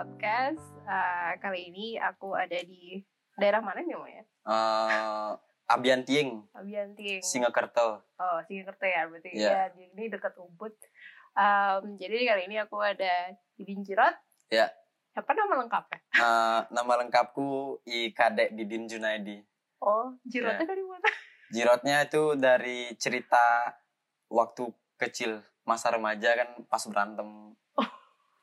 podcast. Uh, kali ini aku ada di daerah mana nih namanya? Uh, Abiantiing, Abianting. Singakerto. Oh, Singakerto ya berarti Iya. ya. Ini dekat Ubud. Um, jadi kali ini aku ada di Bincirot. Ya. Apa nama lengkapnya? Uh, nama lengkapku I Kadek Didin Junaidi. Oh, Jirotnya Ya. dari mana? Jirotnya itu dari cerita waktu kecil masa remaja kan pas berantem.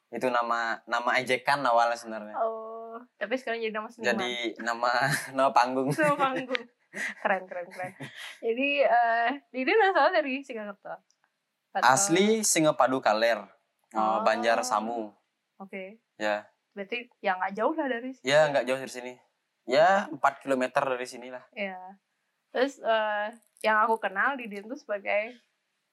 Itu nama nama ejekan awalnya sebenarnya. Oh, tapi sekarang jadi nama seniman. Jadi nama nama panggung. Nama panggung. keren, keren, keren. Jadi, uh, Didin asal dari Singakerto? Atau- Asli Singapadu Kaler, uh, Oh. Banjar Samu. Oke. Ya, Berarti yang nggak jauh lah dari sini. ya nggak jauh dari sini. Ya 4 km dari sini lah. Ya. Terus eh, yang aku kenal Didin tuh sebagai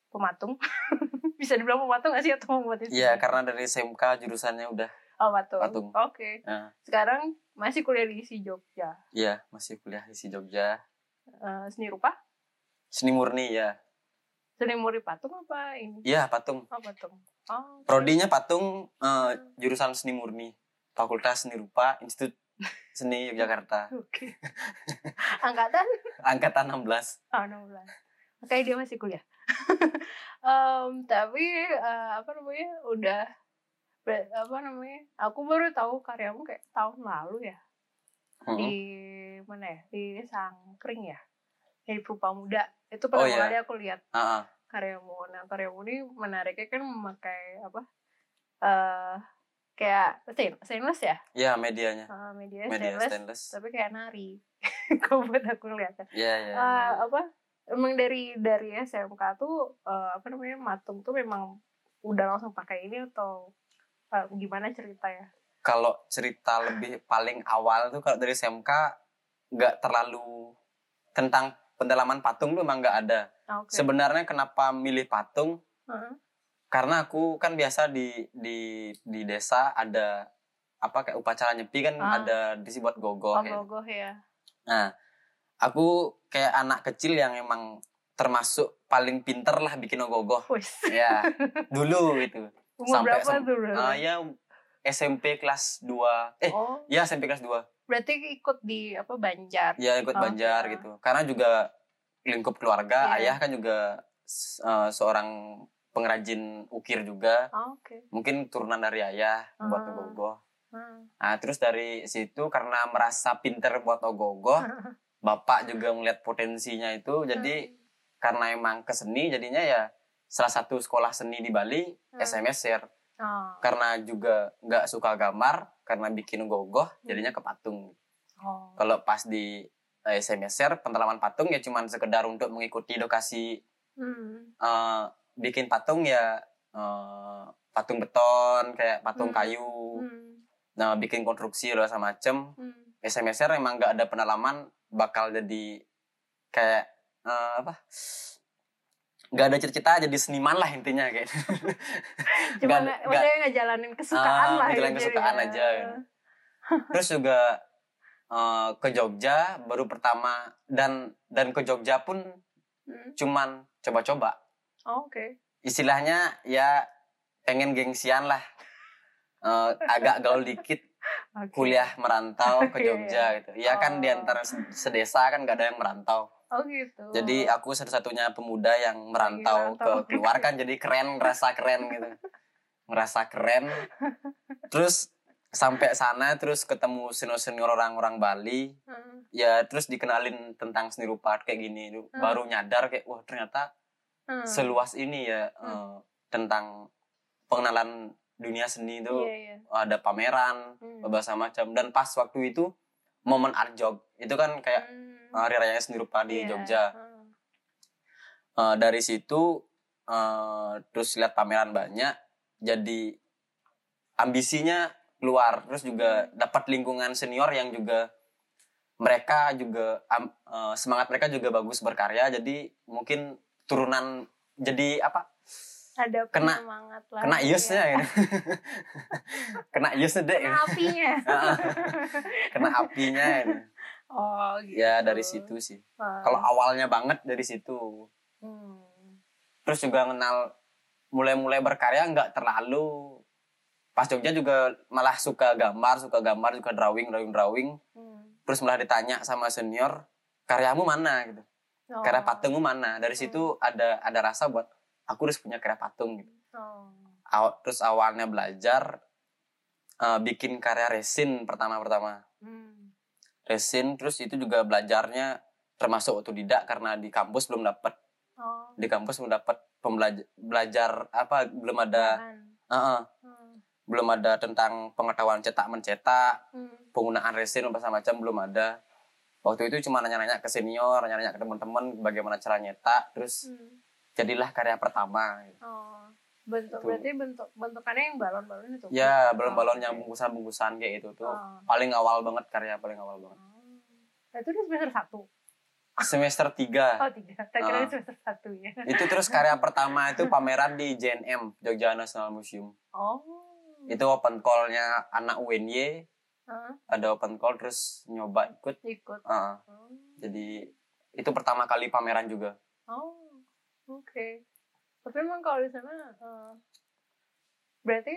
pematung. Bisa dibilang pematung gak sih atau membuat itu? Iya, karena dari SMK jurusannya udah. Oh, patung. Patung. Oke. Ya. Sekarang masih kuliah di si Jogja. Iya, masih kuliah di si Jogja. Eh, seni rupa? Seni murni ya. Seni murni patung apa ini? Iya, patung. Oh, patung. Oh, oke. Prodinya patung eh, jurusan seni murni. Fakultas Seni Rupa Institut Seni Yogyakarta. Oke. Angkatan? Angkatan 16. Oh, 16. Oke, dia masih kuliah. Em, tapi eh, apa namanya? Udah apa namanya? Aku baru tahu karyamu kayak tahun lalu ya. Mm-mm. di mana ya di Sangkring ya di Pupa Muda itu Oh, pertama iya. kali aku lihat ah. karyamu nah karyamu ini menariknya kan memakai apa eh kayak stainless, ya Iya, medianya. Eh, media, Media stainless, stainless. tapi kayak nari kau buat aku lihat Iya, iya. Eh, apa emang dari dari SMK tuh eh, apa namanya matung tuh memang udah langsung pakai ini atau eh, gimana ceritanya Kalau cerita lebih paling awal tuh kalau dari SMK nggak terlalu tentang pendalaman patung tuh emang nggak ada. Ah, oke Sebenarnya kenapa milih patung? Heeh. Karena aku kan biasa di di di desa ada apa kayak upacara nyepi kan Ah. ada disi buat gogoh. oh ya. gogoh ya Nah, aku kayak anak kecil yang emang termasuk paling pinter lah bikin ogogoh. Wis. ya, dulu itu. umur Sampai berapa tuh berarti? Ah, ya SMP kelas 2. Eh, oh ya SMP kelas 2. berarti ikut di apa Banjar Ya ikut Oh, Banjar ah. gitu. Karena juga lingkup keluarga, Iya. ayah kan juga eh, seorang pengrajin ukir juga. Oh, oke Mungkin turunan dari ayah buat Ah. ogogoh. Hmm. Nah, terus dari situ karena merasa pinter buat ogogoh, bapak juga ngeliat potensinya itu, jadi karena emang keseni jadinya ya salah satu sekolah seni di Bali Hmm. SMS share oh. karena juga nggak suka gambar karena bikin gogoh jadinya ke patung oh. kalau pas di eh, SMS share patung ya cuman sekedar untuk mengikuti edukasi Hmm. eh, bikin patung ya eh, patung beton kayak patung Hmm. kayu Hmm. nah bikin konstruksi macam macem Hmm. SMS share emang nggak ada pendalaman bakal jadi kayak eh, apa? Nggak ada cita-cita jadi seniman lah intinya kayak. Cuma Nggak- nggak- maksudnya ngejalanin kesukaan Ah, lah ngejalanin gitu kesukaan ya. aja, terus juga eh, ke Jogja baru pertama dan dan ke Jogja pun Hmm. cuman coba-coba. Oh, oke. Istilahnya ya pengen gengsian lah. Eh, agak gaul dikit Oke. kuliah merantau ke Iya, Jogja gitu ya kan di Oh. antara se- sedesa kan gak ada yang merantau oh gitu jadi aku satu-satunya pemuda yang merantau ke merantau. keluar kan jadi keren ngerasa keren gitu ngerasa keren terus sampai sana terus ketemu senior-senior orang-orang Bali Hmm. ya terus dikenalin tentang seni rupa kayak gini Hmm. baru nyadar kayak wah ternyata Hmm. seluas ini ya Hmm. eh, tentang pengenalan dunia seni itu iya iya ada pameran Hmm. beberapa macam dan pas waktu itu momen art job itu kan kayak Hmm. hari raya seni rupa di Iya. Jogja Hmm. Eh, dari situ eh, terus lihat pameran banyak jadi ambisinya keluar terus juga dapat lingkungan senior yang juga mereka juga am- eh, semangat mereka juga bagus berkarya jadi mungkin turunan jadi apa ada Kena- penyemangat lah kena iusnya ya. gitu. kena iusnya deh kena apinya kena apinya gitu. oh gitu ya dari situ sih Ah. kalau awalnya banget dari situ Hmm. terus juga kenal mulai-mulai berkarya nggak terlalu pas Jogja juga malah suka gambar suka gambar suka drawing drawing drawing Hmm. terus malah ditanya sama senior karyamu mana gitu Oh. karya patungmu mana dari situ ada ada rasa buat aku harus punya karya patung gitu Oh. Aw- terus awalnya belajar eh, bikin karya resin pertama-pertama Hmm. resin terus itu juga belajarnya termasuk otodidak karena di kampus belum dapat Oh. di kampus belum dapat pembelajar belajar apa belum ada eh, eh, Hmm. belum ada tentang pengetahuan cetak mencetak Hmm. penggunaan resin apa macam belum ada waktu itu cuma nanya-nanya ke senior nanya-nanya ke teman-teman bagaimana cara nyetak terus Hmm. Jadilah karya pertama Oh. Bentuk Tuh. berarti bentuk bentukannya yang balon-balon itu. ya balon-balon Oh, yang oke. bungkusan-bungkusan kayak itu tuh Oh. paling awal banget karya paling awal banget Oh. Nah, itu di semester satu. semester 3 Oh tiga. Tak kira di semester satu ya. itu terus karya pertama itu pameran di JNM Jogja National Museum Oh. itu open call-nya anak UNY Ah, ada open call terus nyoba ikut ikut. Ah, Oh. jadi itu pertama kali pameran juga Oh, oke. Tapi emang kalau di sana eh, berarti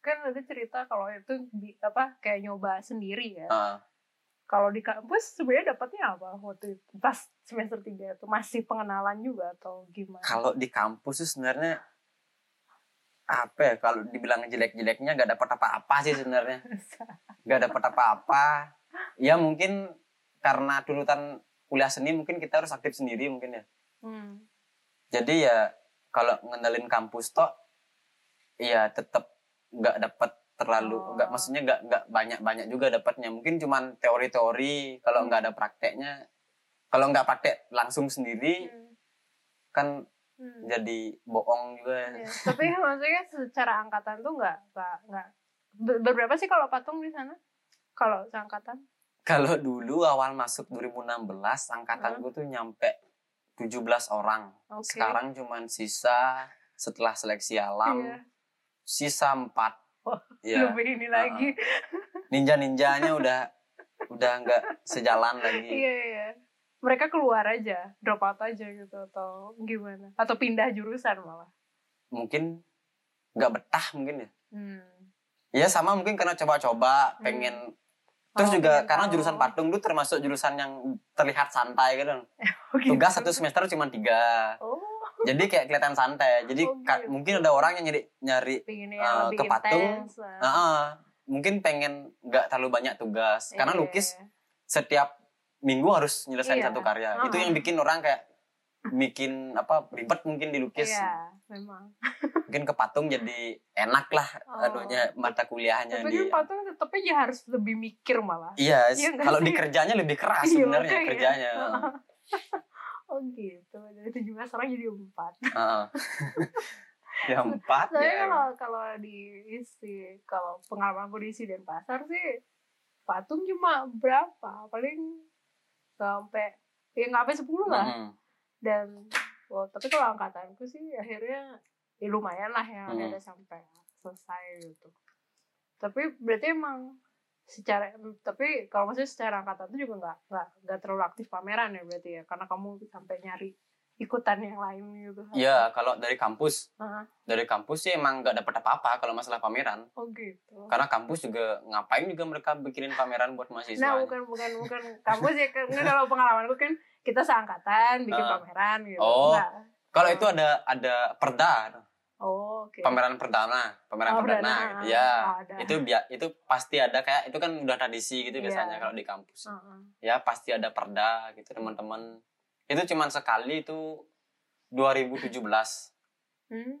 kan ada cerita kalau itu bi- apa kayak nyoba sendiri ya. Ah, Kalau di kampus sebenarnya dapatnya apa waktu itu pas semester 3 itu masih pengenalan juga atau gimana? kalau di kampus sih sebenarnya apa ya kalau dibilang jelek-jeleknya nggak dapat apa-apa sih sebenarnya nggak dapat apa-apa ya mungkin karena tuntutan kuliah seni mungkin kita harus aktif sendiri mungkin ya hmm. Jadi ya kalau ngendalin kampus toh ya tetap nggak dapat terlalu Oh. nggak maksudnya nggak nggak banyak banyak juga dapatnya mungkin cuman teori-teori kalau nggak ada prakteknya kalau nggak praktek langsung sendiri Hmm. kan Hmm. jadi bohong juga Iya. Tapi maksudnya secara angkatan tuh nggak nggak nggak Ber- berapa sih kalau patung di sana? Kalau seangkatan? kalau dulu awal masuk 2016 angkatanku tuh nyampe 17 orang Oke. sekarang cuman sisa setelah seleksi alam Iya. sisa empat Wah, ya Lebih ini lagi. ninja ninjanya udah udah nggak sejalan lagi Iya iya. Mereka keluar aja, drop out aja gitu atau gimana? Atau pindah jurusan malah. mungkin nggak betah mungkin ya Hmm. ya sama mungkin karena coba-coba pengen terus Oh, juga pengen karena jurusan patung tuh termasuk jurusan yang terlihat santai gitu. Oh, gitu. tugas satu semester cuma tiga. Oh, jadi kayak kelihatan santai. Jadi Oh, gitu. mungkin ada orang yang nyari nyari lebih ke patung, ah, ah, mungkin pengen nggak terlalu banyak tugas. Karena Iya, lukis setiap minggu harus nyelesain Iya. satu karya. Ah. itu yang bikin orang kayak bikin apa ribet mungkin dilukis Iya, memang. mungkin ke patung jadi enak lah Oh. anunya mata kuliahnya Tapi di kan patung tetap aja harus lebih mikir malah. iya Iya nggak kalau di kerjanya lebih keras Iya, sebenarnya makanya. kerjanya oh gitu. Dari 17 orang jadi 4. Heeh. ya empat Saya ya kalau kalau di isi kalau pengalamanku di isi dan pasar sih patung cuma berapa? Paling sampai ya nggak sampai 10 lah. Mm-mm. Dan oh, tapi kalau angkatanku sih akhirnya ya lumayan lah yang Hmm. ada sampai selesai gitu. Tapi berarti emang secara tapi kalau maksudnya secara angkatan itu juga nggak nggak nggak terlalu aktif pameran ya berarti ya karena kamu sampai nyari ikutan yang lain gitu. Iya, kalau dari kampus, Heeh. dari kampus sih emang nggak dapat apa-apa kalau masalah pameran. Oh gitu. Karena kampus juga ngapain juga mereka bikinin pameran buat mahasiswa. Nah bukan bukan bukan kamu sih kan kalau pengalamanku kan kita seangkatan bikin Ah. pameran gitu. Oh, Nggak. Kalau itu ada ada perda, Oh oke. pameran perdana, pameran Oh, perdana, perdana. gitu. Ya, Oh, ada. itu itu pasti ada kayak itu kan udah tradisi gitu Iya. biasanya kalau di kampus. Heeh. Ya pasti ada perda gitu teman-teman. Itu cuman sekali itu 2017. Hmm.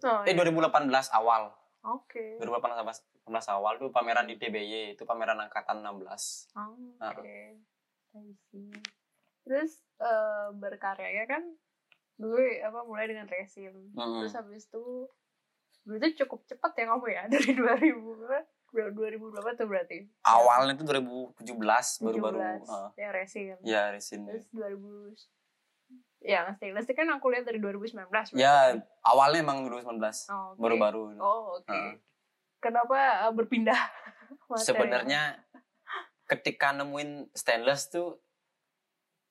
Oh, Eh iya. 2018 awal. Oke. 2018 awal tuh pameran di DBY, itu pameran angkatan 16. Oh, Ah. Oke. I see. Terus eh, berkaryanya kan dulu apa mulai dengan resin. Mm-mm. Terus habis itu berarti cukup cepat ya kamu ya dari 2000 berapa? 2000 berapa tuh berarti? Awalnya itu 2017 baru-baru 17, uh, ya resin. ya resin. Terus 2000 yang stainless kan aku lihat dari 2019. berarti. Ya, awalnya emang 2019. Oh, oke. Baru-baru. Oh, oke. Heeh. Kenapa eh, berpindah? Sebenarnya ketika nemuin stainless tuh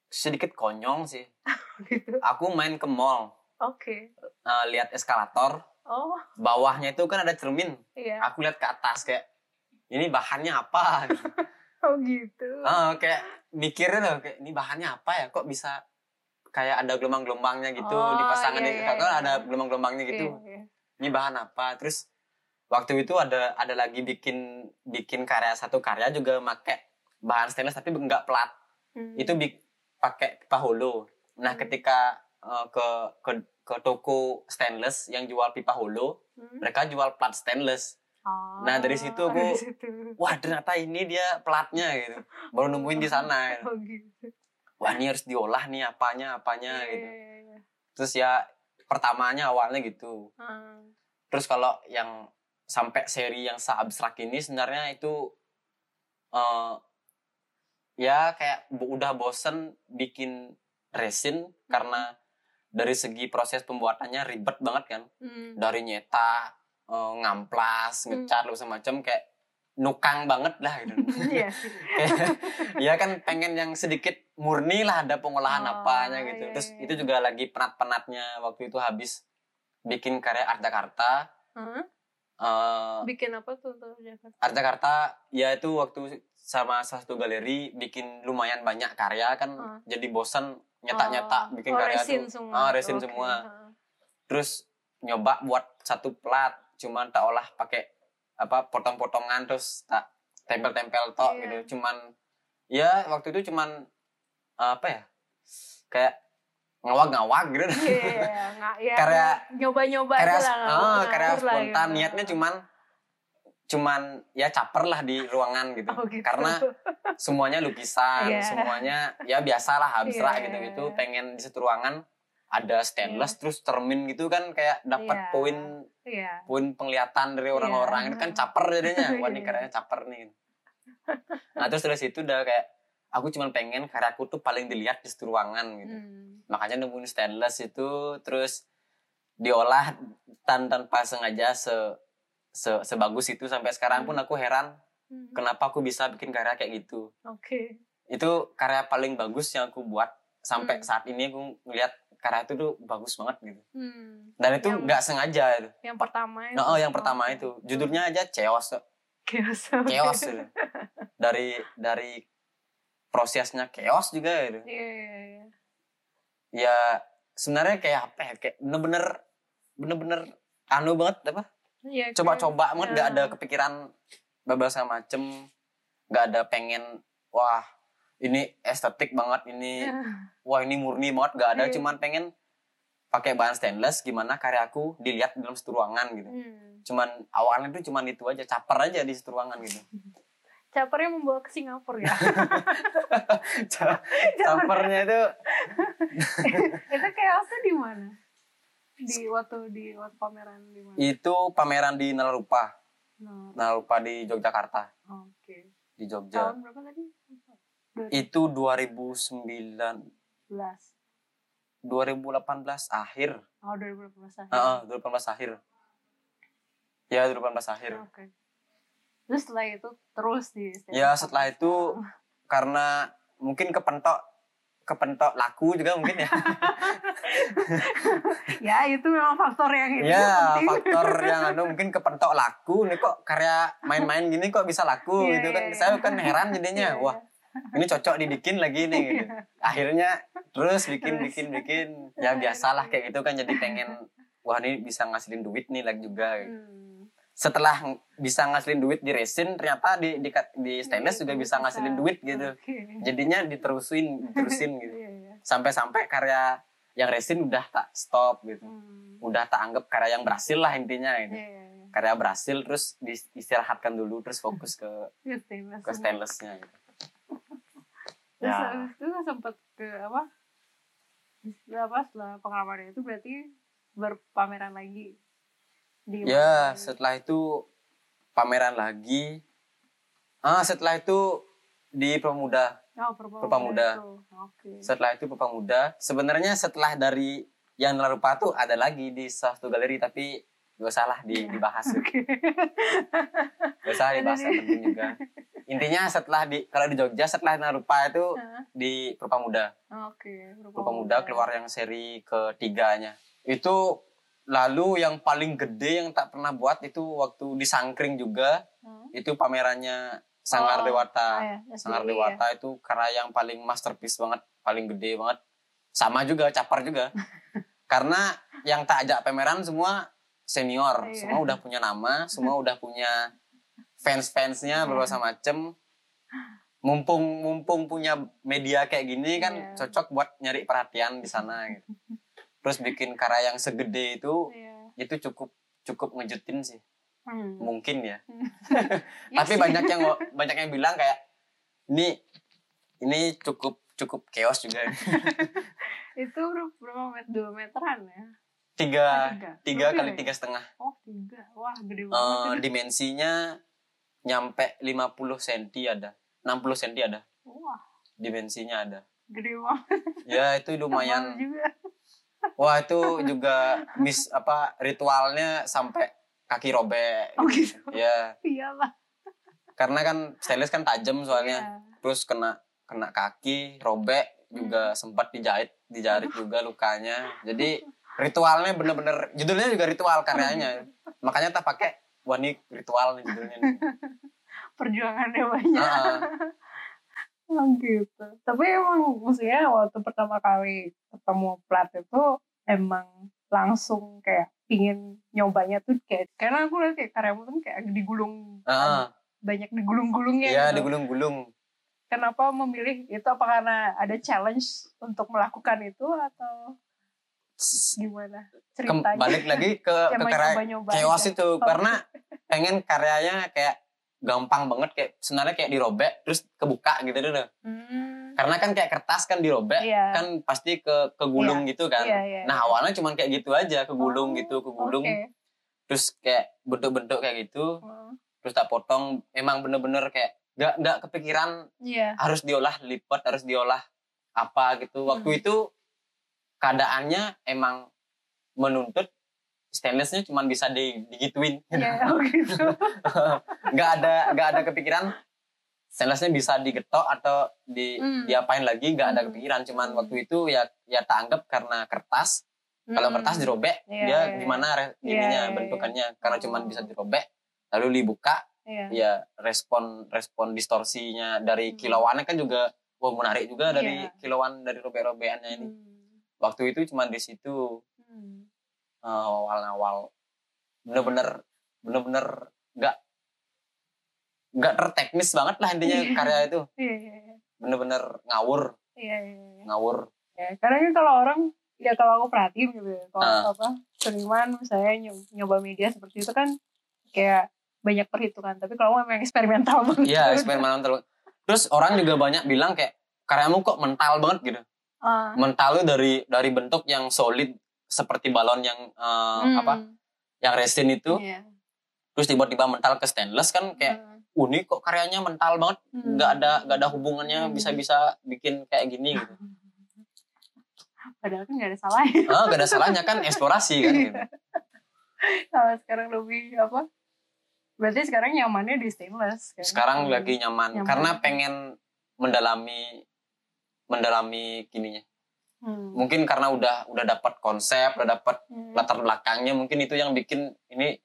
sedikit konyol sih. gitu. Aku main ke mall, Oke. uh, lihat eskalator, Oh, bawahnya itu kan ada cermin iya. aku lihat ke atas kayak ini bahannya apa Oh gitu. Ah, kayak mikirnya loh kayak ini bahannya apa ya kok bisa kayak ada gelombang-gelombangnya gitu Oh, dipasangin iya, di iya, iya. ada gelombang-gelombangnya gitu Iya, iya. ini bahan apa terus waktu itu ada ada lagi bikin bikin karya satu karya juga make bahan stainless tapi enggak plat Hmm. itu bi- pakai pipa holo nah Hmm. ketika eh, ke ke ke toko stainless yang jual pipa holo Hmm. mereka jual plat stainless Oh, Nah, dari situ aku- dari situ. wah ternyata ini dia platnya gitu baru nemuin di sana gitu. Oh gitu. wah ini harus diolah nih apanya apanya Iya, gitu iya, iya. terus ya pertamanya awalnya gitu Ah, terus kalau yang sampai seri yang seabstrak ini sebenarnya itu eh ya kayak udah bosen bikin resin karena dari segi proses pembuatannya ribet banget kan hmm. dari nyetak eh, ngamplas Hmm. ngecat lu macam kayak nukang banget lah gitu Iya. Kayak, ya kan pengen yang sedikit murni lah ada pengolahan Oh, apanya gitu iya, terus iya. itu juga lagi penat-penatnya waktu itu habis bikin karya Art Jakarta Hah? Eh, Bikin apa tuh Jakarta? Art Jakarta ya itu waktu sama salah satu galeri bikin lumayan banyak karya kan Ah. jadi bosan nyetak-nyetak Oh, bikin oh, karya resin tuh semua. Ah, resin Oke, semua ah. terus nyoba buat satu plat cuman tak olah pakai apa potong-potongan terus tak tempel-tempel tok Iya. gitu cuman ya waktu itu cuman apa ya kayak ngawag-ngawag gitu Iya, iya, iya. Ya, Karya- nyoba-nyoba karya lah. ah, ngawur karya lah, spontan gitu. niatnya cuman cuman ya caper lah di ruangan gitu Oh, gitu. karena semuanya lukisan Iya. semuanya ya biasalah abstrak Iya. gitu gitu pengen di satu ruangan ada stainless terus termin gitu kan kayak dapat Iya. poin Iya. poin penglihatan dari orang-orang Iya. itu kan caper jadinya wah ini Iya. karyanya caper nih nah terus dari situ udah kayak aku cuma pengen karyaku tuh paling dilihat di satu ruangan gitu Hmm. makanya nemuin stainless itu terus diolah tan tanpa sengaja se, se sebagus itu sampai sekarang pun aku heran Hmm. kenapa aku bisa bikin karya kayak gitu Oke. itu karya paling bagus yang aku buat sampai Hmm. saat ini aku ngeliat karya itu tuh bagus banget gitu Hmm. dan itu nggak sengaja itu Yang pertama itu. Nah, oh yang pertama itu judulnya aja chaos. Chaos. chaos gitu. dari dari prosesnya chaos juga gitu Iya, iya, iya. ya sebenarnya kayak apa ya kayak bener-bener bener-bener anu banget apa Iya, coba-coba banget nggak ya. ada kepikiran berbagai macem nggak ada pengen wah ini estetik banget ini kayak- wah ini murni banget nggak ada Iya. cuman pengen pakai bahan stainless gimana karyaku dilihat dalam satu ruangan gitu Hmm. cuman awalnya tuh cuman itu aja caper aja di satu ruangan gitu Capernya membawa ke Singapura ya. Ca- capernya itu itu chaosnya di mana? Di waktu di waktu pameran di mana? itu pameran di Nalarupa Nah, Nalarupa di Yogyakarta Oke. di Jogja Tahun berapa tadi? itu 2009 2011. 2018 akhir Oh, 2018 akhir. Heeh, 2018 akhir ya 2018 akhir Oke. Terus setelah itu terus di Ya, setelah itu karena mungkin kepentok kepentok laku juga mungkin ya ya itu memang faktor yang itu ya penting. faktor yang anu mungkin kepentok laku nih kok karya main-main gini kok bisa laku Iya, gitu kan iya, saya iya. kan heran jadinya Iya, wah ini cocok dibikin lagi nih gitu. akhirnya terus bikin Terus. bikin bikin ya biasalah kayak gitu kan jadi pengen wah ini bisa ngasilin duit nih lagi juga gitu. Hmm. Setelah bisa ngasilin duit di resin ternyata di di, di stainless juga bisa ngasilin duit gitu Oke. jadinya diterusin diterusin gitu Iya, iya. sampai-sampai karya yang resin udah tak stop gitu Hmm. udah tak anggap karya yang berhasil lah intinya gitu. Iya, iya, iya. karya berhasil terus diistirahatkan dulu terus fokus ke Iya, stainless. ke stainlessnya gitu. Terus Ya. itu sempat ke apa? Setelah apa setelah pengalaman itu berarti berpameran lagi di ya mana? setelah itu pameran lagi ah setelah itu di Pemuda oh, Perpamuda. Oke. setelah itu Pemuda sebenarnya setelah dari yang Larupa tuh ada lagi di salah satu galeri tapi gak salah di, Iya. dibahas Oke. gak salah dibahas penting juga intinya setelah di kalau di Jogja setelah Narupa itu Hah? di Perpamuda Oke, Perpamuda keluar yang seri ketiganya itu lalu yang paling gede yang tak pernah buat itu waktu di Sangkring juga Hmm. itu pamerannya Sanggar Oh, Dewata Ah, ya, Sanggar SDI, Dewata itu karya yang paling masterpiece banget paling gede banget sama juga capar juga karena yang tak ajak pameran semua senior Iya. semua udah punya nama semua udah punya fans-fansnya Iya. berbagai macem mumpung mumpung punya media kayak gini kan Iya. cocok buat nyari perhatian di sana gitu. terus bikin karya yang segede itu Iya. itu cukup cukup ngejutin sih. Hmm. mungkin ya. Iya tapi banyak yang banyak yang bilang kayak ini ini cukup cukup chaos juga. Itu ber- berapa meter dua meteran ya? Tiga Ah, tiga. tiga Lebih kali ya? tiga setengah. Oh tiga. Wah gede Eh, banget itu. dimensinya nyampe 50 cm ada. 60 cm ada. Wah. Dimensinya ada. Gede banget. Ya itu lumayan juga wah itu juga mis apa ritualnya sampai kaki robek oh gitu. Ya iyalah. Karena kan stainless kan tajam soalnya. Iya. terus kena kena kaki robek juga sempat dijahit dijarit juga lukanya. Jadi ritualnya bener-bener judulnya juga ritual karyanya. Makanya tak pakai wah ini ritual nih judulnya nih. perjuangannya banyak. Ah, Oh, gitu tapi emang maksudnya waktu pertama kali ketemu plat itu emang langsung kayak pingin nyobanya tuh kayak karena aku lihat kayak karyamu tuh kayak digulung ah, banyak digulung-gulungnya ya gitu. digulung-gulung kenapa memilih itu apa karena ada challenge untuk melakukan itu atau gimana Kem- ceritanya balik lagi ke ke karya nyoba-nyoba chaos aja. itu Oh. karena pengen karyanya kayak gampang banget kayak sebenarnya kayak dirobek terus kebuka gitu deh Hmm, karena kan kayak kertas kan dirobek Iya. kan pasti ke kegulung gitu kan iya, iya, nah iya. awalnya cuman kayak gitu aja kegulung Oh, gitu kegulung oke. terus kayak bentuk-bentuk kayak gitu Hmm, terus tak potong emang bener-bener kayak nggak nggak kepikiran Iya. harus diolah lipat harus diolah apa gitu waktu Hmm. itu keadaannya emang menuntut stainlessnya cuma bisa di, digituin oh gitu. nggak ada nggak ada kepikiran stainlessnya bisa digetok atau di Hmm. diapain lagi nggak ada Hmm. kepikiran cuman waktu itu ya ya tak anggap karena kertas kalau Hmm. kertas dirobek Iya, dia iya, iya. gimana Iya, ininya iya. bentukannya karena cuman Oh. bisa dirobek lalu dibuka Iya. ya respon respon distorsinya dari Hmm. kilauannya kan juga wah menarik juga dari kilauan dari robek-robekannya ini Hmm. waktu itu cuma di situ. Eh, awal-awal bener-bener bener-bener nggak nggak terteknis banget lah intinya Iya. karya itu Iya, iya, iya. bener-bener ngawur iya, iya. ngawur Ya, karena kan kalau orang ya kalau aku perhatiin gitu ya, kalau Ah. apa seniman misalnya nyoba, media seperti itu kan kayak banyak perhitungan tapi kalau memang eksperimental banget iya eksperimen terus terus orang juga banyak bilang kayak karyamu kok mental banget gitu Ah, mental lu dari dari bentuk yang solid seperti balon yang eh, hmm, apa yang resin itu iya. terus tiba-tiba mental ke stainless kan kayak Hmm, unik kok karyanya mental banget hmm. nggak ada nggak ada hubungannya Hmm. bisa-bisa bikin kayak gini gitu padahal kan nggak ada salahnya ah gak ada salahnya kan eksplorasi kan gitu kalau sekarang lebih apa berarti sekarang nyamannya di stainless kan? sekarang Hmm. lagi nyaman, Nyaman. karena pengen mendalami mendalami gininya Hmm. mungkin karena udah udah dapat konsep udah dapat Hmm. latar belakangnya mungkin itu yang bikin ini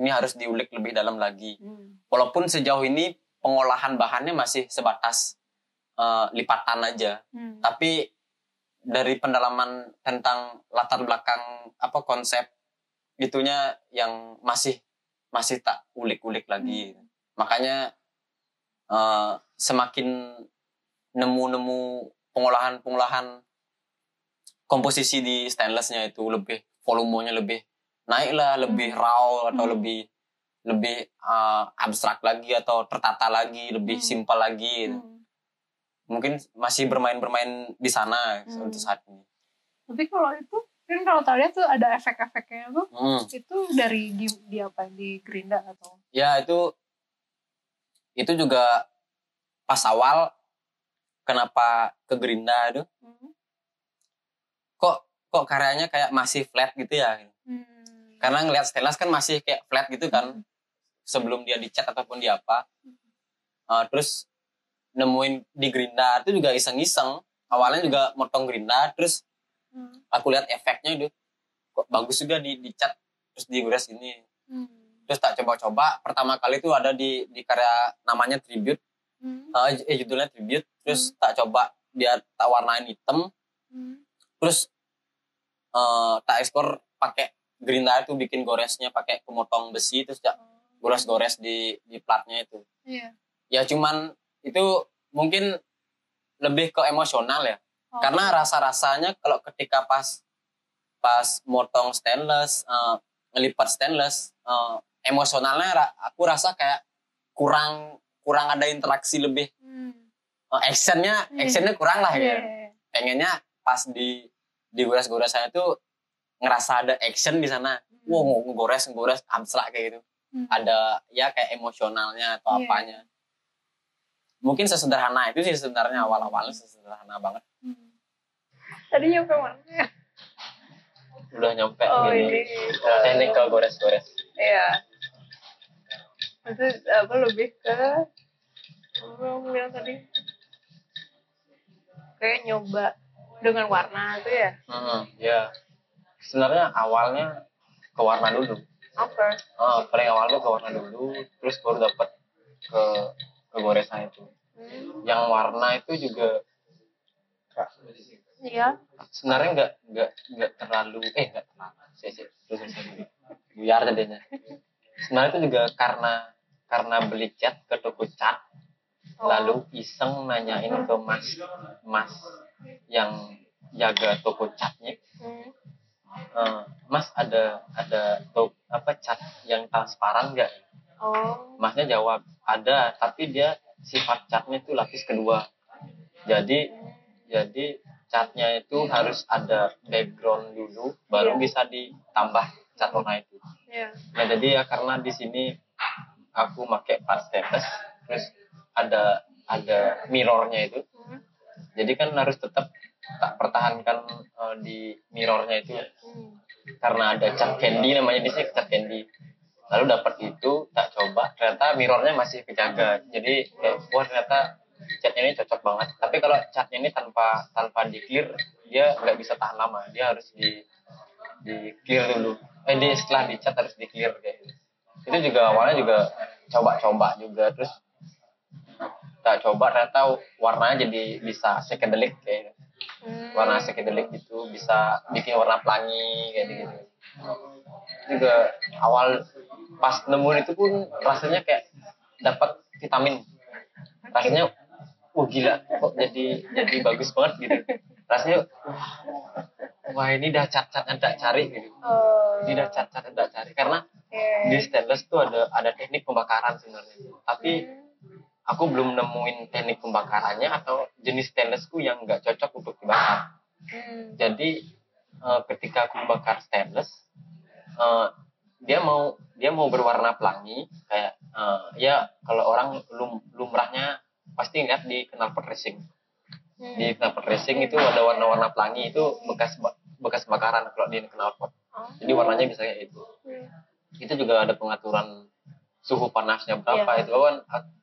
ini harus diulik lebih dalam lagi Hmm. walaupun sejauh ini pengolahan bahannya masih sebatas eh, lipatan aja Hmm. tapi dari pendalaman tentang latar belakang apa konsep itunya yang masih masih tak ulik-ulik lagi Hmm. makanya eh, semakin nemu-nemu pengolahan-pengolahan komposisi di stainlessnya itu lebih volumenya lebih naik lah lebih Hmm. raw atau Hmm. lebih lebih eh, abstrak lagi atau tertata lagi lebih Hmm. simpel lagi gitu. Hmm. mungkin masih bermain-bermain di sana Hmm. untuk saat ini tapi kalau itu kan kalau lihat tuh ada efek-efeknya tuh Hmm. itu dari di, di apa di Gerinda atau ya itu itu juga pas awal kenapa ke Gerinda itu Hmm. Kok karyanya kayak masih flat gitu ya. Hmm. karena ngelihat stainless kan masih kayak flat gitu kan. Sebelum dia dicat ataupun di apa. Uh, terus nemuin di Gerinda itu juga iseng-iseng. Awalnya juga motong Gerinda terus Hmm. aku lihat efeknya itu. Kok bagus juga di dicat terus digores ini Hmm. terus tak coba-coba pertama kali itu ada di di karya namanya tribute. Hmm. eh, eh, judulnya tribute. Terus tak coba dia tak warnain hitam. Hmm. terus eh, tak ekspor pakai green tire tuh bikin goresnya pakai pemotong besi terus tak gores-gores di di platnya itu Iya. ya cuman itu mungkin lebih ke emosional ya Oh. karena rasa-rasanya kalau ketika pas pas motong stainless eh, ngelipat stainless eh, emosionalnya ra- aku rasa kayak kurang kurang ada interaksi lebih Hmm. Eh, actionnya Iya. actionnya kurang lah Iya. ya pengennya pas di di gores-gores saya tuh ngerasa ada action di sana wow mau ngegores ngegores abstrak kayak gitu Hmm. ada ya kayak emosionalnya atau Iya. apanya mungkin sesederhana itu sih sebenarnya awal-awalnya sesederhana banget Hmm. Tadi nyampe mana? udah nyampe Oh gini ini. teknik ke gores-gores Iya. Itu apa lebih ke apa yang bilang tadi? Kayak nyoba dengan warna itu ya. hmm, ya sebenarnya awalnya ke warna dulu Oke. Ah, paling awal tuh ke warna dulu terus baru dapat ke ke goresan itu Hmm. yang warna itu juga Iya. sebenarnya nggak nggak nggak terlalu eh nggak terlalu sih sih terus buyar jadinya sebenarnya itu juga karena karena beli cat ke toko cat Oh. lalu iseng nanyain ke mas mas yang jaga toko catnya Hmm. "Eh, mas ada ada to, apa cat yang transparan nggak Oh. masnya jawab ada tapi dia sifat catnya itu lapis kedua jadi jadi catnya itu harus ada background dulu baru Iya. bisa ditambah cat warna itu Iya. nah jadi ya karena di sini aku pakai stainless terus ada ada mirrornya itu. Hmm. jadi kan harus tetap tak pertahankan eh, di mirrornya itu. Hmm. karena ada cat candy namanya di sini cat candy. Lalu dapat itu tak coba ternyata mirrornya masih kejaga. Jadi kayak wah ternyata catnya ini cocok banget. Tapi kalau catnya ini tanpa tanpa di clear dia nggak bisa tahan lama. Dia harus di di clear dulu. Eh di setelah dicat harus di clear kayak gitu. itu juga awalnya juga coba-coba juga. Terus tak coba ternyata warnanya jadi bisa psychedelic kayak gitu. Hmm. warna psychedelic gitu bisa bikin warna pelangi kayak gitu. Juga awal pas nemuin itu pun rasanya kayak dapat vitamin. Rasanya wah gila kok jadi jadi bagus banget gitu. Rasanya wah, wah ini dah cat-cat tak cari gitu. Oh. ini dah cat-cat tak cari. Karena Oke. di stainless tuh ada ada teknik pembakaran sebenarnya. Tapi aku belum nemuin teknik pembakarannya atau jenis stainlessku yang nggak cocok untuk dibakar Hmm. jadi eh, ketika aku bakar stainless eh, dia mau dia mau berwarna pelangi kayak eh, ya kalau orang lum, lumrahnya pasti lihat di knalpot racing Hmm. di knalpot racing itu ada warna-warna pelangi itu bekas bekas bakaran kalau di knalpot Oh. jadi warnanya bisa kayak itu Hmm. itu juga ada pengaturan suhu panasnya berapa Iya. itu kan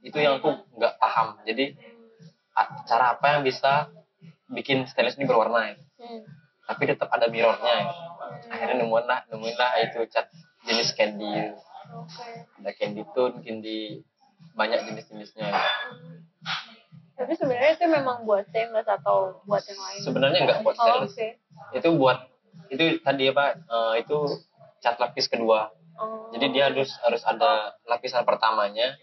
itu yang aku nggak paham jadi cara apa yang bisa bikin stainless ini berwarna ya Hmm. tapi tetap ada mirrornya ya. akhirnya nemuin lah nemuin lah itu cat jenis candy Oke. ada candy tone candy banyak jenis-jenisnya ya. Tapi sebenarnya itu memang buat stainless atau buat yang lain? sebenarnya nggak buat Oh, stainless oke. itu buat itu tadi apa eh, itu cat lapis kedua Oh. jadi dia harus harus ada lapisan pertamanya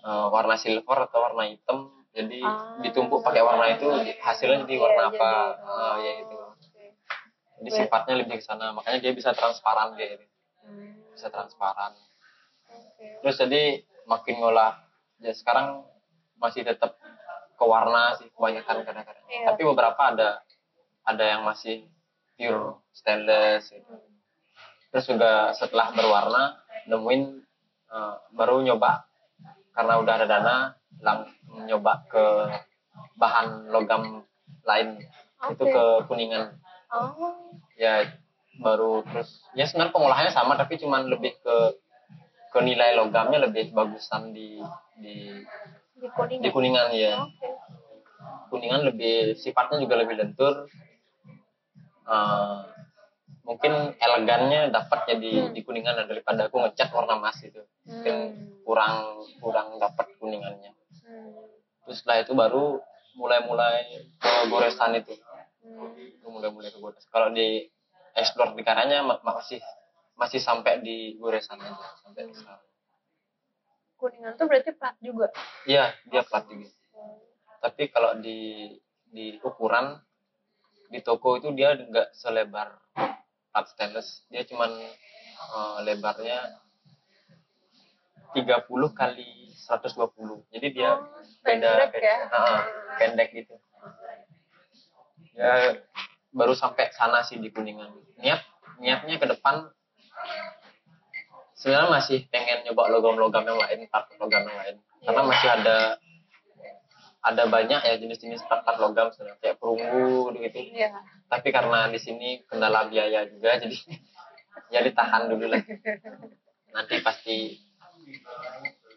eh, warna silver atau warna hitam jadi Ah. ditumpuk pakai warna itu hasilnya jadi Iya, warna jadi- apa oh, Eh, ya itu oke. jadi sifatnya lebih ke sana makanya dia bisa transparan dia ini. Hmm, bisa transparan oke. terus jadi makin ngolah ya sekarang masih tetap ke warna sih kebanyakan kadang-kadang Iya. tapi beberapa ada ada yang masih pure stainless gitu. Hmm. Terus juga setelah berwarna nemuin eh, baru nyoba karena udah ada dana lang nyoba ke bahan logam lain itu Oke. ke kuningan Oh. ya baru terus ya sebenarnya pengolahannya sama tapi cuman lebih ke ke nilai logamnya lebih bagusan di di Di kuning. di kuningan ya Oke. kuningan lebih sifatnya juga lebih lentur Eh, mungkin elegannya dapat ya di, Hmm. di kuningan daripada aku ngecat warna emas itu mungkin Hmm. kurang kurang dapat kuningannya Hmm. terus setelah itu baru mulai-mulai ke goresan itu Hmm. Itu mulai-mulai ke goresan kalau di explore di karanya ma- masih masih sampai di goresan aja sampai sekarang kuningan tuh berarti plat juga iya dia plat juga Hmm. tapi kalau di di ukuran di toko itu dia nggak selebar plat stainless. Dia cuman eh, lebarnya 30 kali 120 jadi dia Oh, beda pendek ya? Heeh, pendek gitu. Ya baru sampai sana sih di kuningan. Niat niatnya ke depan. Sebenarnya masih pengen nyoba logam-logam yang lain part logam yang lain. Karena Iya. masih ada ada banyak ya jenis-jenis part-part logam sebenarnya kayak perunggu gitu Iya. tapi karena di sini kendala biaya juga jadi ya ditahan dulu lah nanti pasti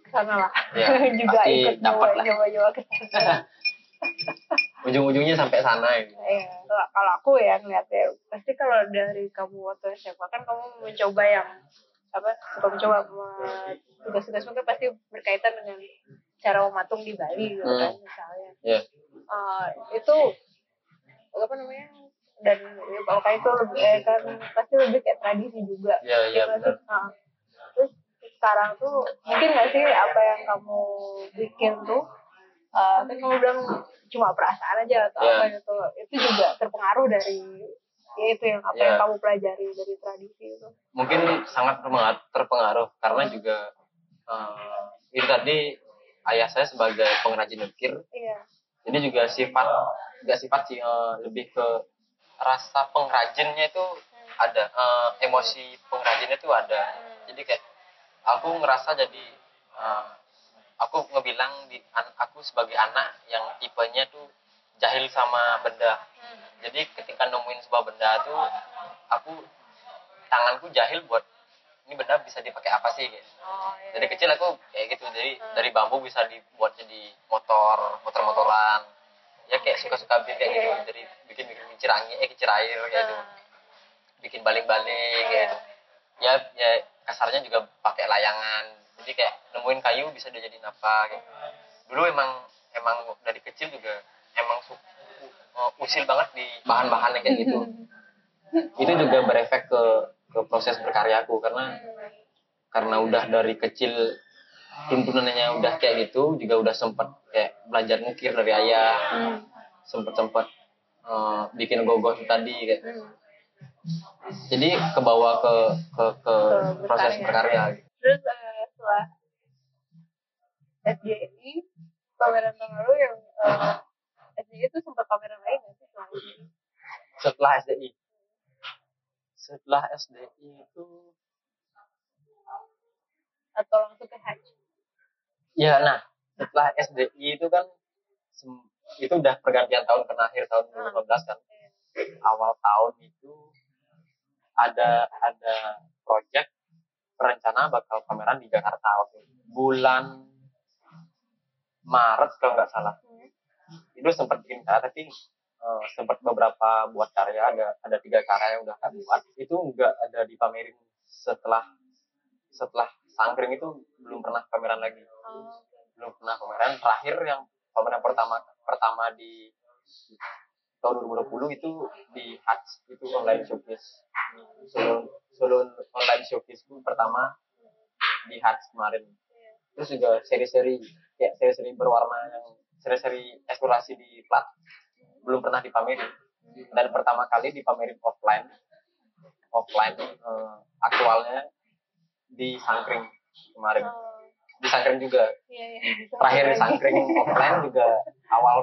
Sana lah. Ya, juga pasti ikut dapat lah. ujung-ujungnya sampai sana gitu. Iya. Kalau aku ya ngeliatnya pasti kalau dari kamu waktu SMA kan kamu mencoba yang apa suka mencoba me- tugas-tugas mungkin pasti berkaitan dengan cara mematung di Bali gitu Hmm. kan misalnya. ya Eh, itu apa namanya dan ya, kalau kayak itu lebih eh, kan pasti lebih kayak tradisi juga ya ya Gitu. Nah, terus sekarang tuh mungkin gak sih apa yang kamu bikin tuh kan kamu bilang cuma perasaan aja atau Iya. apa gitu itu juga terpengaruh dari ya itu yang apa yang Iya. kamu pelajari dari tradisi itu mungkin sangat terpengaruh, karena juga eh, itu tadi ayah saya sebagai pengrajin ukir iya. Jadi juga sifat nggak sifat sih eh, lebih ke rasa pengrajinnya itu ada eh, emosi pengrajinnya itu ada. Jadi kayak aku ngerasa jadi eh, aku ngebilang di an- aku sebagai anak yang tipenya tuh jahil sama benda. Jadi ketika nemuin sebuah benda tuh aku tanganku jahil buat ini benda bisa dipakai apa sih gitu. oh iya. Dari kecil aku kayak gitu jadi dari bambu bisa dibuat jadi motor motor motoran ya kayak suka suka bikin kayak gitu dari bikin bikin kincir angin eh kincir air kayak gitu. Bikin baling-baling kayak gitu. Ya ya kasarnya juga pakai layangan. Jadi kayak nemuin kayu bisa dijadiin apa gitu. dulu emang emang dari kecil juga emang su- uh, usil banget di bahan-bahannya kayak gitu. Itu juga berefek ke ke proses berkaryaku karena karena udah dari kecil tuntunannya udah kayak gitu juga udah sempet kayak belajar ngukir dari ayah Hmm. sempet sempet uh, bikin gogoh itu tadi kayak Hmm. jadi kebawa ke ke ke Ke proses berkarya. berkarya terus eh, setelah SJI pameran tahun lalu yang SJI itu sempat pameran lain nggak sih ini? setelah SDI setelah SDI itu atau langsung ke ya nah setelah SDI itu kan itu udah pergantian tahun ke akhir tahun 2015 kan. awal tahun itu ada ada project rencana bakal pameran di Jakarta waktu itu. bulan Maret kalau nggak salah. Itu sempat bikin tapi eh, sempat beberapa buat karya ada ada tiga karya yang udah kami buat. Itu nggak ada dipamerin setelah setelah sangkring itu belum pernah pameran lagi. Oh, belum pernah pameran. Terakhir yang pameran pertama pertama di tahun 2020 itu di Hats itu online showcase. Solo, Solo online showcase itu pertama di Hats kemarin. Terus juga seri-seri ya seri-seri berwarna yang seri-seri eksplorasi di plat belum pernah dipamerin. Dan pertama kali dipamerin offline offline eh, aktualnya di Sangkring kemarin. Oh, di Sangkring juga. Iya iya. Terakhir di Sangkring offline juga awal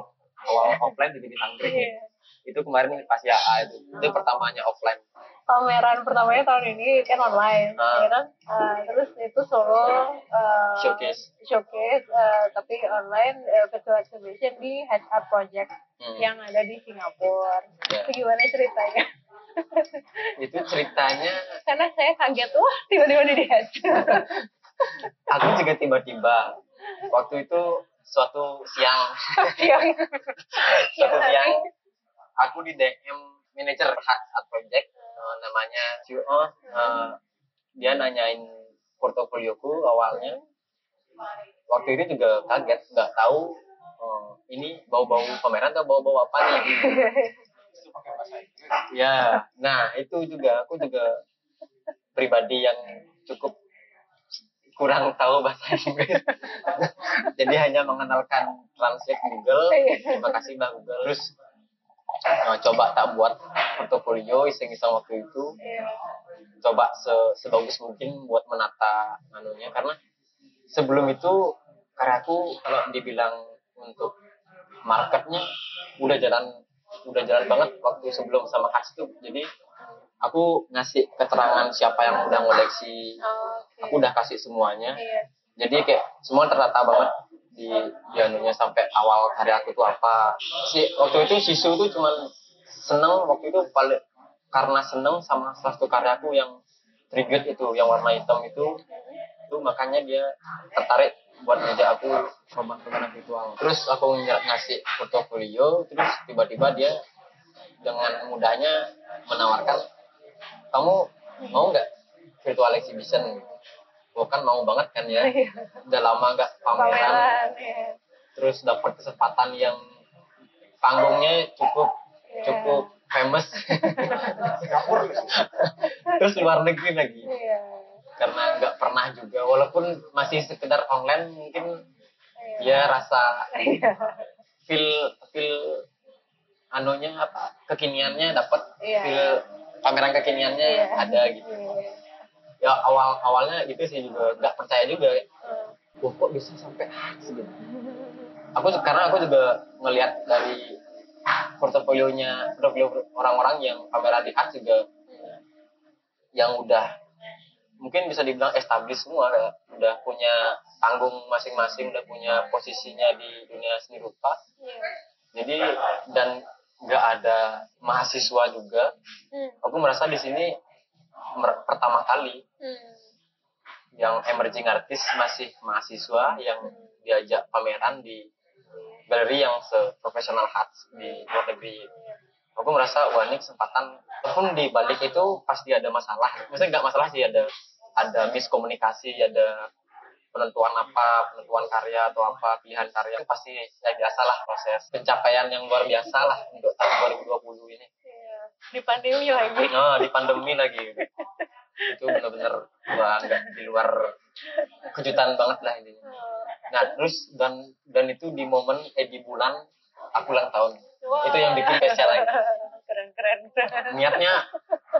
awal offline juga di Sangkring Iya. itu kemarin pas ya itu itu pertamanya offline. Pameran pertamanya tahun ini kan online Ah. ya kan? Eh, terus itu solo eh, Showcase. showcase eh, tapi online eh, virtual exhibition di Head Art Project Hmm. yang ada di Singapura. Ya. itu gimana ceritanya? Itu ceritanya karena saya kaget wah tiba-tiba di aku juga tiba-tiba. Waktu itu suatu siang. Yang suatu siang aku di DM manajer Hats Art Project eh, namanya oh, eh, dia nanyain portofolioku awalnya. Waktu itu juga kaget nggak tahu eh, ini bau-bau pameran atau bau-bau apa nih? Ya nah itu juga aku juga pribadi yang cukup kurang tahu bahasa Inggris. Jadi hanya mengenalkan translate Google. Terima kasih Mbak Google. Terus eh, coba tak buat portofolio iseng-iseng waktu itu. Iya. coba se- sebagus mungkin buat menata anunya. Karena sebelum itu karyaku kalau dibilang untuk marketnya udah jalan udah jalan banget waktu sebelum sama Hats tuh jadi aku ngasih keterangan siapa yang udah ngoleksi. Oh, aku udah kasih semuanya. Iya. jadi kayak semua tertata banget di di anunya sampai awal karya aku tuh apa. Si waktu itu sisu tuh cuman seneng waktu itu paling karena seneng sama salah satu karyaku yang trigger itu yang warna hitam itu. Itu makanya dia tertarik buat ngajak aku coba permainan virtual terus aku ngasih portofolio terus tiba-tiba dia dengan mudahnya menawarkan kamu mau nggak virtual exhibition Gua kan mau banget kan ya Iya. udah lama nggak pameran Pameran. Iya. terus dapat kesempatan yang panggungnya cukup Iya. cukup famous terus luar negeri lagi Iya. Karena nggak pernah juga walaupun masih sekedar online mungkin Iya. ya rasa Iya. feel feel anunya apa kekiniannya dapat Iya. feel pameran kekiniannya Iya. ada gitu Iya. ya awal awalnya gitu sih juga nggak percaya juga. Wah, kok bisa sampai Hats gitu aku karena aku juga ngelihat dari portofolionya portofolio orang-orang yang pameran di Hats juga yang udah mungkin bisa dibilang established semua kayak udah punya panggung masing-masing udah punya posisinya di dunia seni rupa jadi dan nggak ada mahasiswa juga Hmm. aku merasa di sini mer- pertama kali Hmm. yang emerging artist masih mahasiswa yang diajak pameran di galeri yang seprofesional Hats di luar negeri. Aku merasa wah ini kesempatan. Walaupun di balik itu pasti ada masalah. Maksudnya nggak masalah sih ada ada miskomunikasi, ada penentuan apa, penentuan karya atau apa, pilihan karya pasti ya biasa lah proses pencapaian yang luar biasa lah untuk tahun 2020 ini. Iya. Di pandemi lagi. Nah, di pandemi lagi. itu benar-benar wah nggak di luar kejutan banget lah ini. Nah, terus dan dan itu di momen eh di bulan aku ulang tahun. Wah. Itu yang bikin spesial lagi. Keren keren. Niatnya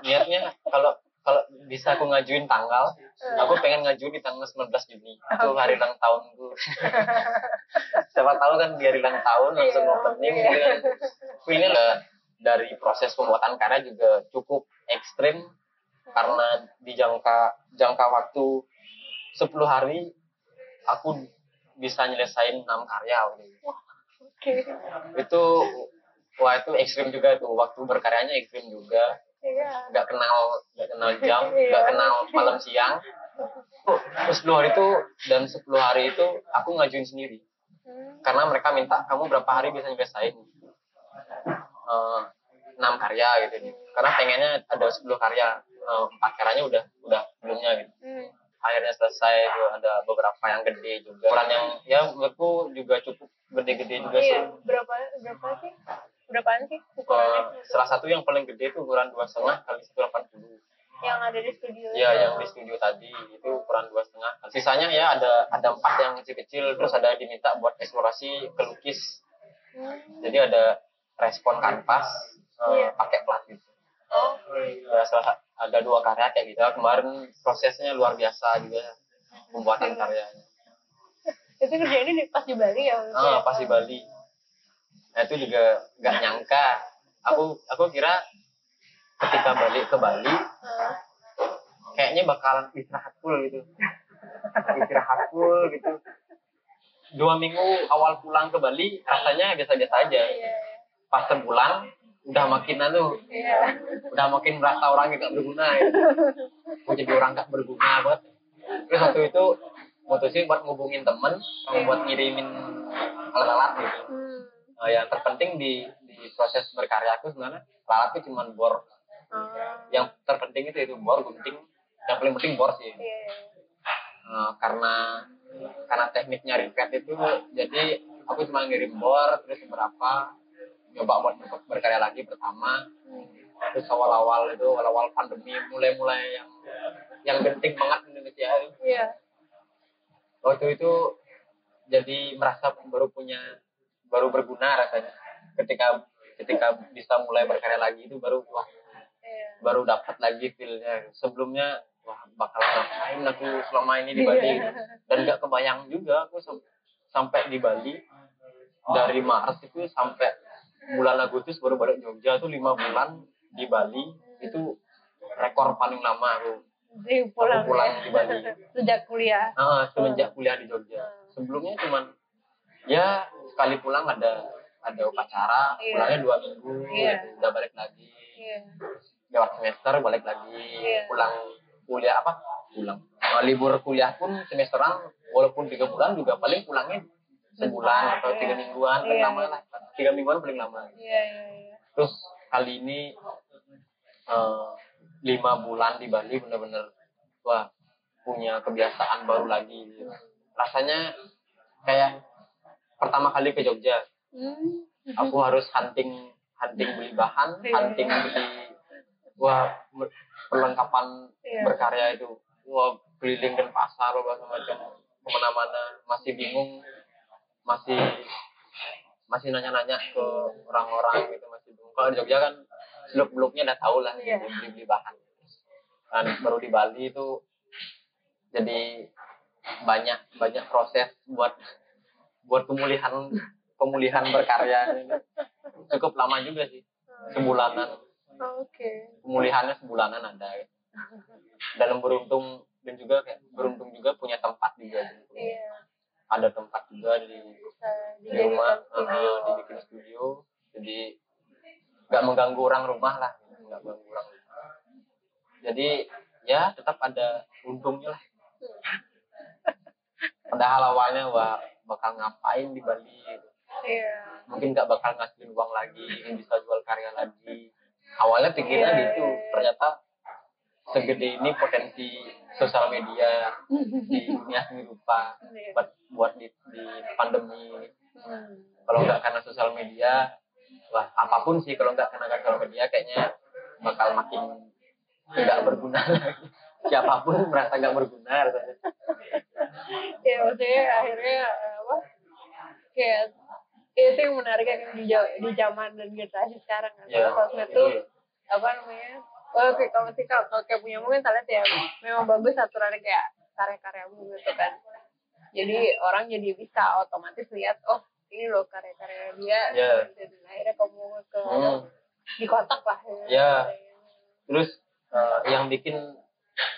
niatnya kalau kalau bisa aku ngajuin tanggal, aku pengen ngajuin di tanggal 19 Juni. Itu hari ulang tahunku. Siapa tahu kan di hari ulang tahun langsung Iya, opening iya. gitu kan. Ini lah dari proses pembuatan karya juga cukup ekstrim karena di jangka jangka waktu 10 hari aku bisa nyelesain 6 karya itu. Oke. itu wah itu ekstrim juga tuh waktu berkaryanya ekstrim juga Iya. nggak kenal nggak kenal jam Iya. nggak kenal malam siang Oh, 10 hari itu dan 10 hari itu aku ngajuin sendiri Hmm. karena mereka minta kamu berapa hari bisa nyelesain Eh, enam karya gitu karena pengennya ada 10 karya Eh, empat karyanya udah udah sebelumnya gitu Hmm. akhirnya selesai itu ada beberapa yang gede juga ukuran yang ya menurutku juga cukup gede-gede juga sih Iya. Berapa berapa sih? Berapaan sih Eh, ukurannya? salah satu yang paling gede itu ukuran dua setengah kali 180 yang ada di studio. ya yang di studio tadi itu ukuran dua setengah sisanya ya ada ada empat yang kecil-kecil terus ada diminta buat eksplorasi kelukis Hmm. jadi ada respon kanvas eh, Iya. pakai plat gitu Oke. Ya, salah ada dua karya kayak gitu kemarin prosesnya luar biasa juga pembuatan karyanya Itu kerjainnya pas di Bali ya? ah pas di Bali nah itu juga nggak nyangka. Aku aku kira ketika balik ke Bali kayaknya bakalan istirahat full gitu. Istirahat full gitu. Dua minggu awal pulang ke Bali rasanya biasa-biasa aja. Iya. pas sebulan udah makin anu Iya. udah makin merasa orang yang gak berguna ya. mau jadi orang gak berguna banget terus waktu itu mutusin buat ngubungin temen buat ngirimin alat-alat gitu Nah, yang terpenting di di proses berkarya aku sebenarnya itu cuma bor. Ah, yang terpenting itu itu bor gunting. Yang paling penting bor sih. Iya. Eh, karena karena tekniknya rivet itu jadi aku cuma ngirim bor terus berapa nyoba buat ber- berkarya lagi pertama terus awal-awal itu awal-awal pandemi mulai-mulai yang yang genting banget di Indonesia. Iya. waktu itu jadi merasa baru punya baru berguna rasanya ketika ketika bisa mulai berkarya lagi itu baru wah Iya. baru dapat lagi feelnya sebelumnya wah bakal ngapain aku selama ini di Bali Iya. dan nggak kebayang juga aku sam- sampai di Bali dari Maret itu sampai bulan Agustus baru balik Jogja tuh lima bulan di Bali itu rekor paling lama aku pulang, Aku pulang ya. di Bali. Sejak kuliah. ah, semenjak kuliah di Jogja sebelumnya cuman ya sekali pulang ada ada upacara Iya. pulangnya dua minggu Iya. udah balik lagi Iya. lewat semester balik lagi Iya. pulang kuliah apa pulang Eh, libur kuliah pun semesteran walaupun tiga bulan juga paling pulangnya sebulan atau Iya. tiga mingguan paling Iya. lama lah tiga mingguan paling lama Iya, iya, iya. terus kali ini eh, lima bulan di Bali bener-bener wah punya kebiasaan baru lagi rasanya kayak pertama kali ke Jogja Hmm. aku harus hunting hunting beli bahan Iya. hunting beli wah perlengkapan Iya. berkarya itu wah keliling dan pasar segala macam ke mana-mana masih bingung masih masih nanya-nanya ke orang-orang gitu masih bingung kalau di Jogja kan seluk beluknya udah tahu lah Iya. beli beli bahan dan baru di Bali itu jadi banyak banyak proses buat buat pemulihan pemulihan berkarya ini. cukup lama juga sih sebulanan Oke. pemulihannya sebulanan ada dan beruntung dan juga kayak beruntung juga punya tempat juga Iya. ada tempat juga di Bisa di rumah dijadikan studio. eh, dibikin studio jadi nggak mengganggu orang rumah lah nggak mengganggu orang rumah jadi ya tetap ada untungnya lah padahal awalnya wah bakal ngapain di Bali gitu. Iya. mungkin nggak bakal ngasilin uang lagi bisa jual karya lagi awalnya pikirnya Iya, gitu iya, iya. ternyata segede ini potensi sosial media di dunia seni rupa Iya. buat buat di, di pandemi ini Hmm. kalau nggak karena sosial media wah apa pun sih kalau nggak karena sosial media kayaknya bakal makin nggak berguna lagi siapa pun merasa nggak berguna rasanya ya maksudnya akhirnya eh, kayak itu yang menarik kan di, di zaman dan generasi sekarang. Kan ya Kalau sosmed tuh apa namanya oh, oke kalau sih kalau, kalau kayak punya mungkin talent ya memang bagus aturannya kayak karya-karyamu gitu kan. Jadi orang jadi bisa otomatis lihat oh ini loh karya-karya dia. Ya. dan akhirnya kamu ke Hmm. di kontak lah. Ya. terus eh, yang bikin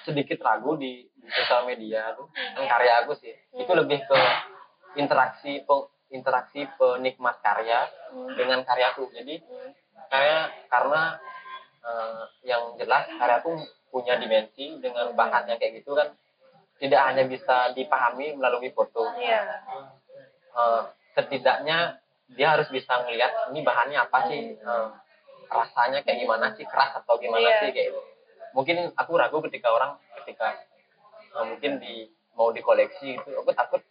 sedikit ragu di, di sosial media tuh kan karya aku sih itu lebih ke interaksi pe- interaksi penikmat karya dengan karyaku jadi karya karena eh, yang jelas karyaku punya dimensi dengan bahannya kayak gitu kan tidak hanya bisa dipahami melalui foto. Iya. Eh, setidaknya dia harus bisa ngelihat ini bahannya apa sih Eh, rasanya kayak gimana sih keras atau gimana Iya. sih kayak gitu. Mungkin aku ragu ketika orang ketika eh, mungkin di mau dikoleksi gitu aku takut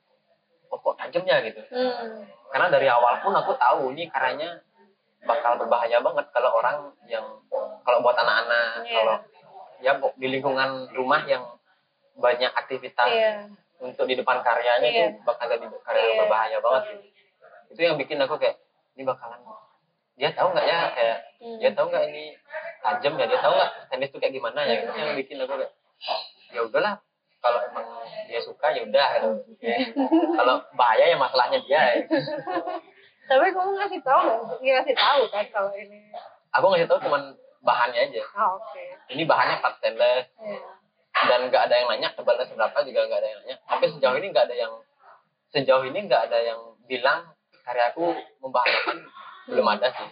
kok tajam ya gitu hmm. karena dari awal pun aku tahu ini karyanya bakal berbahaya banget kalau orang yang kalau buat anak-anak Iya. kalau ya di lingkungan rumah yang banyak aktivitas iya untuk di depan karyanya Iya. itu bakal jadi karya yang Iya. berbahaya banget sih. itu yang bikin aku kayak ini bakalan dia tahu nggak ya kayak Hmm. dia tahu nggak ini tajam ya dia tahu nggak stainless itu kayak gimana ya itu yang bikin aku kayak ya udahlah kalau emang dia suka ya udah gitu. Ya. kalau bahaya ya masalahnya dia ya. tapi kamu ngasih tahu nggak ngasih tahu kan kalau ini aku ngasih tahu cuman bahannya aja oh, oke ini bahannya plat stainless Iya. dan nggak ada yang nanya tebalnya seberapa juga nggak ada yang nanya tapi sejauh ini nggak ada yang sejauh ini nggak ada yang bilang karyaku membahayakan belum ada sih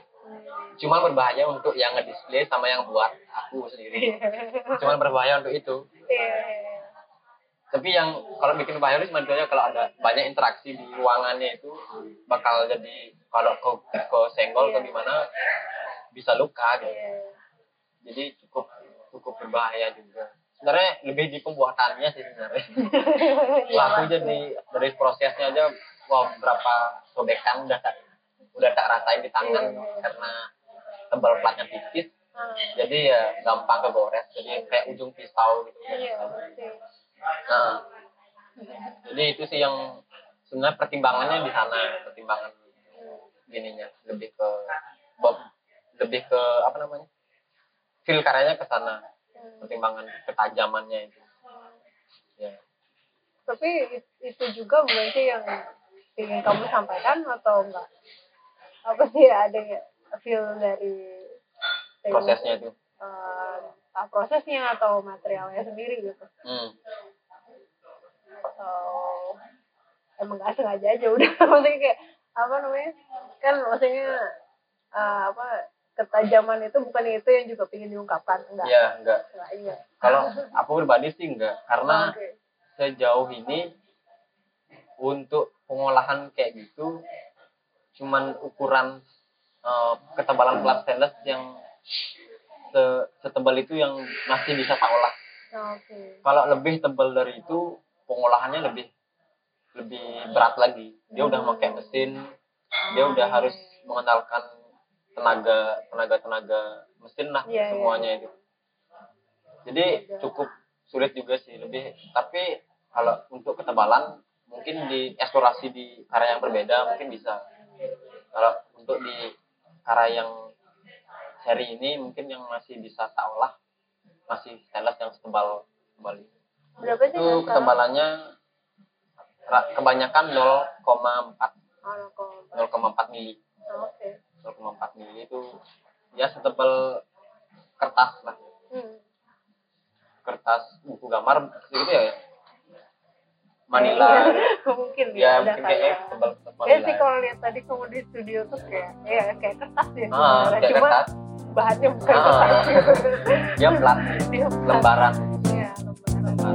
cuma berbahaya untuk yang ngedisplay sama yang buat aku sendiri cuma berbahaya untuk itu Iya. Tapi yang kalau bikin bahaya itu aja kalau ada banyak interaksi di ruangannya itu bakal jadi kalau ke ke senggol atau gimana bisa luka gitu. Iya. jadi cukup cukup berbahaya juga. Sebenarnya lebih di pembuatannya sih sebenarnya. Iya, Wah, aku Mas. jadi dari prosesnya aja wah berapa sobekan udah tak udah tak rasain di tangan Iya, karena tebal platnya tipis. Ah, jadi ya gampang kegores. Jadi kayak ujung pisau gitu. Iya nah jadi itu sih yang sebenarnya pertimbangannya di sana pertimbangan gininya lebih ke bob- lebih ke apa namanya feel karyanya ke sana pertimbangan ketajamannya itu. Ya. Tapi it- itu juga bukan sih yang ingin kamu sampaikan atau enggak? Apa sih ada feel dari dari, prosesnya itu. Eh, entah prosesnya atau materialnya sendiri gitu. Hmm. atau emang gak sengaja aja udah. Maksudnya kayak apa namanya kan maksudnya eh, apa ketajaman itu bukan itu yang juga ingin diungkapkan enggak ya enggak enggak iya. Kalau aku pribadi sih enggak karena Oke. sejauh ini untuk pengolahan kayak gitu cuman ukuran eh, ketebalan plat stainless yang setebal itu yang masih bisa tak olah oke. Kalau lebih tebal dari itu pengolahannya lebih lebih berat lagi. Dia udah pakai mesin dia udah harus mengenalkan tenaga tenaga tenaga mesin lah Iya, iya. semuanya itu. Jadi cukup sulit juga sih lebih tapi kalau untuk ketebalan mungkin di eksplorasi di karya yang berbeda mungkin bisa. Kalau untuk di karya yang seri ini mungkin yang masih bisa tak olah masih stainless yang setebal kembali. Berapa sih itu ketebalannya kebanyakan 0,4 Oh, kok. 0,4 mili. Oke. 0,4 mili itu ya setebal kertas lah. Hmm. kertas buku gambar gitu ya? Manila mungkin ya ada mungkin kayak setebal kertas ya Manila sih kalau lihat tadi kamu di studio tuh kayak ya kayak kertas ya ah kayak cuma kertas bahannya bukan Ah. kertas dia plat. Dia bukan. lembaran. Iya, lembaran